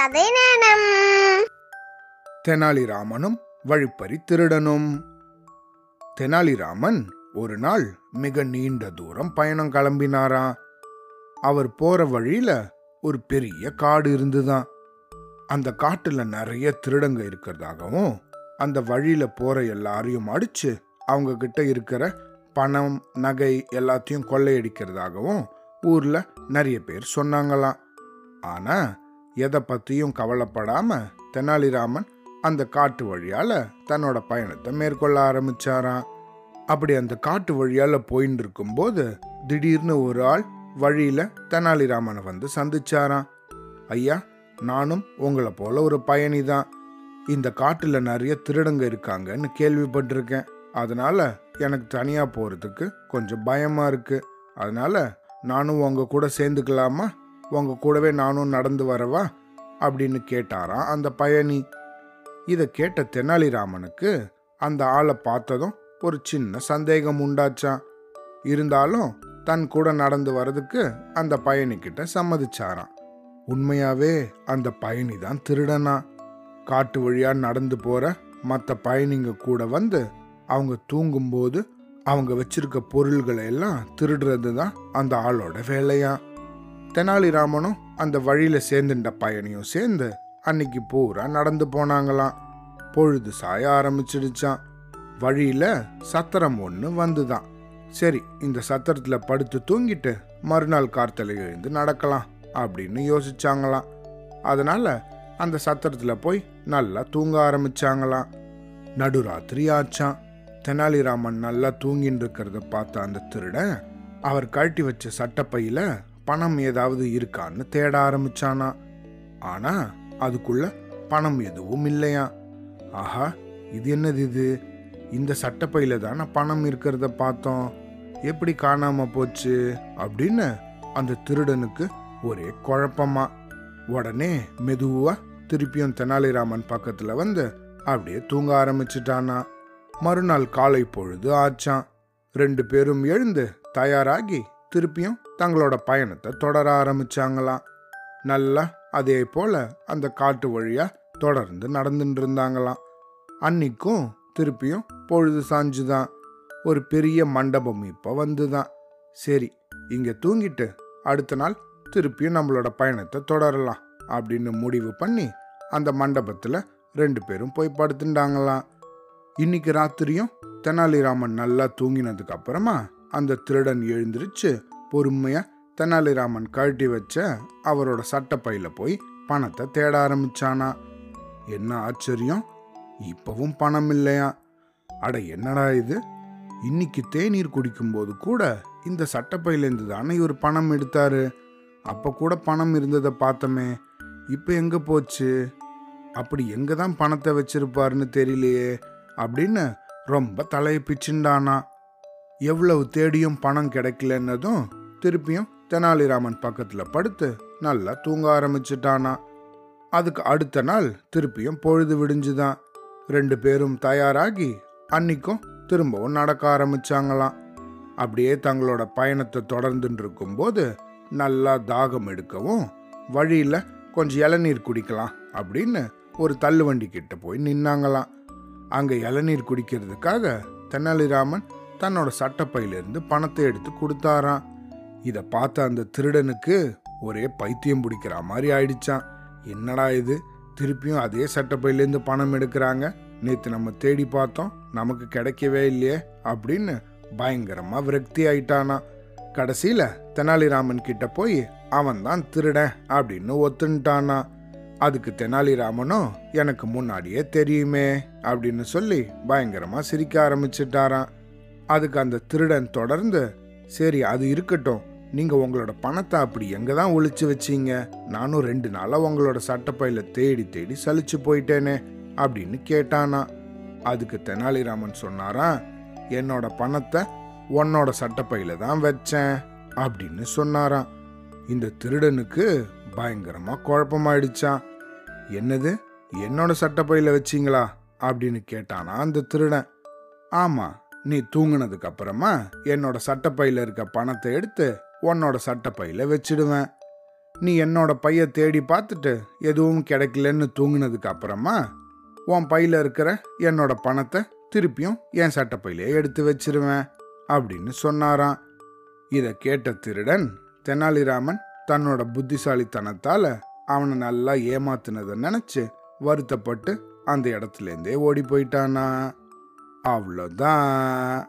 கதை நேரம் தெனாலிராமனும் வழிப்பறி திருடனும். தெனாலிராமன் ஒரு நாள் மிக நீண்ட தூரம் பயணம் கிளம்பினாராம் அவர் போற வழியில ஒரு பெரிய காடு இருந்துதான் அந்த காட்டுல நிறைய திருடங்க இருக்கிறதாகவும் அந்த வழியில போற எல்லாரையும் அடிச்சு அவங்க கிட்ட இருக்கிற பணம் நகை எல்லாத்தையும் கொள்ளையடிக்கிறதாகவும் ஊர்ல நிறைய பேர் சொன்னாங்களாம். ஆனா எதை பற்றியும் கவலைப்படாமல் தெனாலிராமன் அந்த காட்டு வழியால் தன்னோட பயணத்தை மேற்கொள்ள ஆரம்பிச்சாராம். அப்படி அந்த காட்டு வழியால் போயின்னு இருக்கும்போது திடீர்னு ஒரு ஆள் வழியில் தெனாலிராமனை வந்து சந்திச்சாராம். ஐயா நானும் உங்களை போல ஒரு பயணி தான் இந்த காட்டில் நிறைய திருடங்க இருக்காங்கன்னு கேள்விப்பட்டிருக்கேன். அதனால எனக்கு தனியாக போகிறதுக்கு கொஞ்சம் பயமாக இருக்கு. அதனால நானும் உங்கள் கூட சேர்ந்துக்கலாமா? உங்க கூடவே நானும் நடந்து வரவா? அப்படின்னு கேட்டாராம் அந்த பயணி. இதை கேட்ட தெனாலிராமனுக்கு அந்த ஆளை பார்த்ததும் ஒரு சின்ன சந்தேகம் உண்டாச்சான் இருந்தாலும் தன் கூட நடந்து வரதுக்கு அந்த பயணிக்கிட்ட சம்மதிச்சாராம். உண்மையாவே அந்த பயணி தான் திருடனா? காட்டு வழியா நடந்து போற மற்ற பயணிங்க கூட வந்து அவங்க தூங்கும்போது அவங்க வச்சிருக்க பொருள்களை எல்லாம் திருடுறது தான் அந்த ஆளோட வேலையான் தெனாலிராமனும் அந்த வழியில் சேர்ந்துட்ட பயணியும் சேர்ந்து அன்னைக்கு பூரா நடந்து போனாங்களாம். பொழுது சாய ஆரம்பிச்சிடுச்சான் வழியில் சத்திரம் ஒன்று வந்துதான். சரி இந்த சத்திரத்தில் படுத்து தூங்கிட்டு மறுநாள் கார்த்தலை எழுந்து நடக்கலாம் அப்படின்னு யோசிச்சாங்களாம். அதனால் அந்த சத்திரத்தில் போய் நல்லா தூங்க ஆரம்பிச்சாங்களாம். நடுராத்திரி ஆச்சான் தெனாலிராமன் நல்லா தூங்கின்னு இருக்கிறத பார்த்த அந்த திருடன் அவர் கழட்டி வச்ச சட்டப்பையில் பணம் ஏதாவது இருக்கான்னு தேட ஆரம்பிச்சானா? ஆனா அதுக்குள்ள பணம் எதுவும் இல்லையா? ஆஹா இது என்னது இது? இந்த சட்டப்பையில தானே பணம் இருக்கிறத பார்த்தோம். எப்படி காணாம போச்சு? அப்படின்னு அந்த திருடனுக்கு ஒரே குழப்பமா. உடனே மெதுவா திருப்பியும் தெனாலிராமன் பக்கத்துல வந்து அப்படியே தூங்க ஆரம்பிச்சிட்டானா. மறுநாள் காலை பொழுது ஆச்சான். ரெண்டு பேரும் எழுந்து தயாராகி திருப்பியும் தங்களோட பயணத்தை தொடர ஆரம்பிச்சாங்களாம் நல்லா அதே போல அந்த காட்டு வழியா தொடர்ந்து நடந்துட்டு இருந்தாங்களாம் அன்னைக்கும் திருப்பியும் பொழுது சாஞ்சுதான். ஒரு பெரிய மண்டபம் இப்போ வந்துதான். சரி இங்க தூங்கிட்டு அடுத்த நாள் திருப்பியும் நம்மளோட பயணத்தை தொடரலாம் அப்படின்னு முடிவு பண்ணி அந்த மண்டபத்தில் ரெண்டு பேரும் போய் படுத்துட்டாங்களாம் இன்னைக்கு ராத்திரியும் தெனாலிராமன் நல்லா தூங்கினதுக்கு அப்புறமா அந்த திருடன் எழுந்திருச்சு பொறுமையாக தெனாலிராமன் கழட்டி வச்ச அவரோட சட்டப்பையில் போய் பணத்தை தேட ஆரம்பிச்சானா? என்ன ஆச்சரியம்? இப்பவும் பணம் இல்லையா? அட என்னடா இது? இன்னைக்கு தேநீர் குடிக்கும்போது கூட இந்த சட்டப்பையிலேருந்து தானே இவர் பணம் எடுத்தாரு? அப்போ கூட பணம் இருந்ததை பார்த்தோமே. இப்போ எங்கே போச்சு? அப்படி எங்கே தான் பணத்தை வச்சிருப்பாருன்னு தெரியலையே அப்படின்னு ரொம்ப தலையை பிச்சுண்டானா. எவ்வளவு தேடியும் பணம் கிடைக்கலன்னதும் திருப்பியும் தெனாலிராமன் பக்கத்தில் படுத்து நல்லா தூங்க ஆரம்பிச்சிட்டானா. அதுக்கு அடுத்த நாள் திருப்பியும் பொழுது விடிஞ்சுதான். ரெண்டு பேரும் தயாராகி அன்னைக்கும் திரும்பவும் நடக்க ஆரம்பிச்சாங்களாம். அப்படியே தங்களோட பயணத்தை தொடர்ந்துட்டு இருக்கும்போது நல்லா தாகம் எடுக்கவும் வழியில் கொஞ்சம் இளநீர் குடிக்கலாம் அப்படின்னு ஒரு தள்ளுவண்டி கிட்ட போய் நின்னாங்களாம். அங்கே இளநீர் குடிக்கிறதுக்காக தென்னாலிராமன் தன்னோட சட்டப்பையிலிருந்து பணத்தை எடுத்து கொடுத்தாரான் இதை பார்த்த அந்த திருடனுக்கு ஒரே பைத்தியம் பிடிக்கிற மாதிரி ஆயிடுச்சான் என்னடா இது? திருப்பியும் அதே சட்டப்பையிலேருந்து பணம் எடுக்கிறாங்க. நேற்று நம்ம தேடி பார்த்தோம் நமக்கு கிடைக்கவே இல்லையே அப்படின்னு பயங்கரமாக விரக்தி ஆயிட்டானா கடைசியில் தெனாலிராமன் கிட்ட போய் அவன் தான் திருடன் அப்படின்னு ஒத்துன்ட்டானா அதுக்கு தெனாலிராமனும் எனக்கு முன்னாடியே தெரியுமே அப்படின்னு சொல்லி பயங்கரமாக சிரிக்க ஆரம்பிச்சிட்டாரான் அதுக்கு அந்த திருடன் தொடர்ந்து சரி அது இருக்கட்டும் நீங்கள் உங்களோட பணத்தை அப்படி எங்கே தான் ஒழிச்சு வச்சீங்க? நானும் ரெண்டு நாளாக உங்களோட சட்டப்பையில் தேடி தேடி சலிச்சு போயிட்டேனே அப்படின்னு கேட்டானா. அதுக்கு தெனாலிராமன் சொன்னாராம் என்னோட பணத்தை உன்னோட சட்டப்பையில தான் வச்சேன் அப்படின்னு சொன்னாராம் இந்த திருடனுக்கு பயங்கரமா குழப்பமாயிடுச்சான் என்னது? என்னோட சட்டப்பையில வச்சீங்களா? அப்படின்னு கேட்டானா அந்த திருடன். ஆமா நீ தூங்கினதுக்கு அப்புறமா என்னோட சட்டப்பையில இருக்க பணத்தை எடுத்து உன்னோட சட்டப்பையில வச்சிடுவேன். நீ என்னோட பைய தேடி பார்த்துட்டு எதுவும் கிடைக்கலன்னு தூங்கினதுக்கு அப்புறமா உன் பையில இருக்கிற என்னோட பணத்தை திருப்பியும் என் சட்டப்பையிலே எடுத்து வச்சிருவேன் அப்படின்னு சொன்னாராம். இதை கேட்ட திருடன் தெனாலிராமன் தன்னோட புத்திசாலித்தனத்தால அவனை நல்லா ஏமாத்தினதை நினைச்சு வருத்தப்பட்டு அந்த இடத்துல இருந்தே ஓடி போயிட்டானா. அவ்வளோதான்.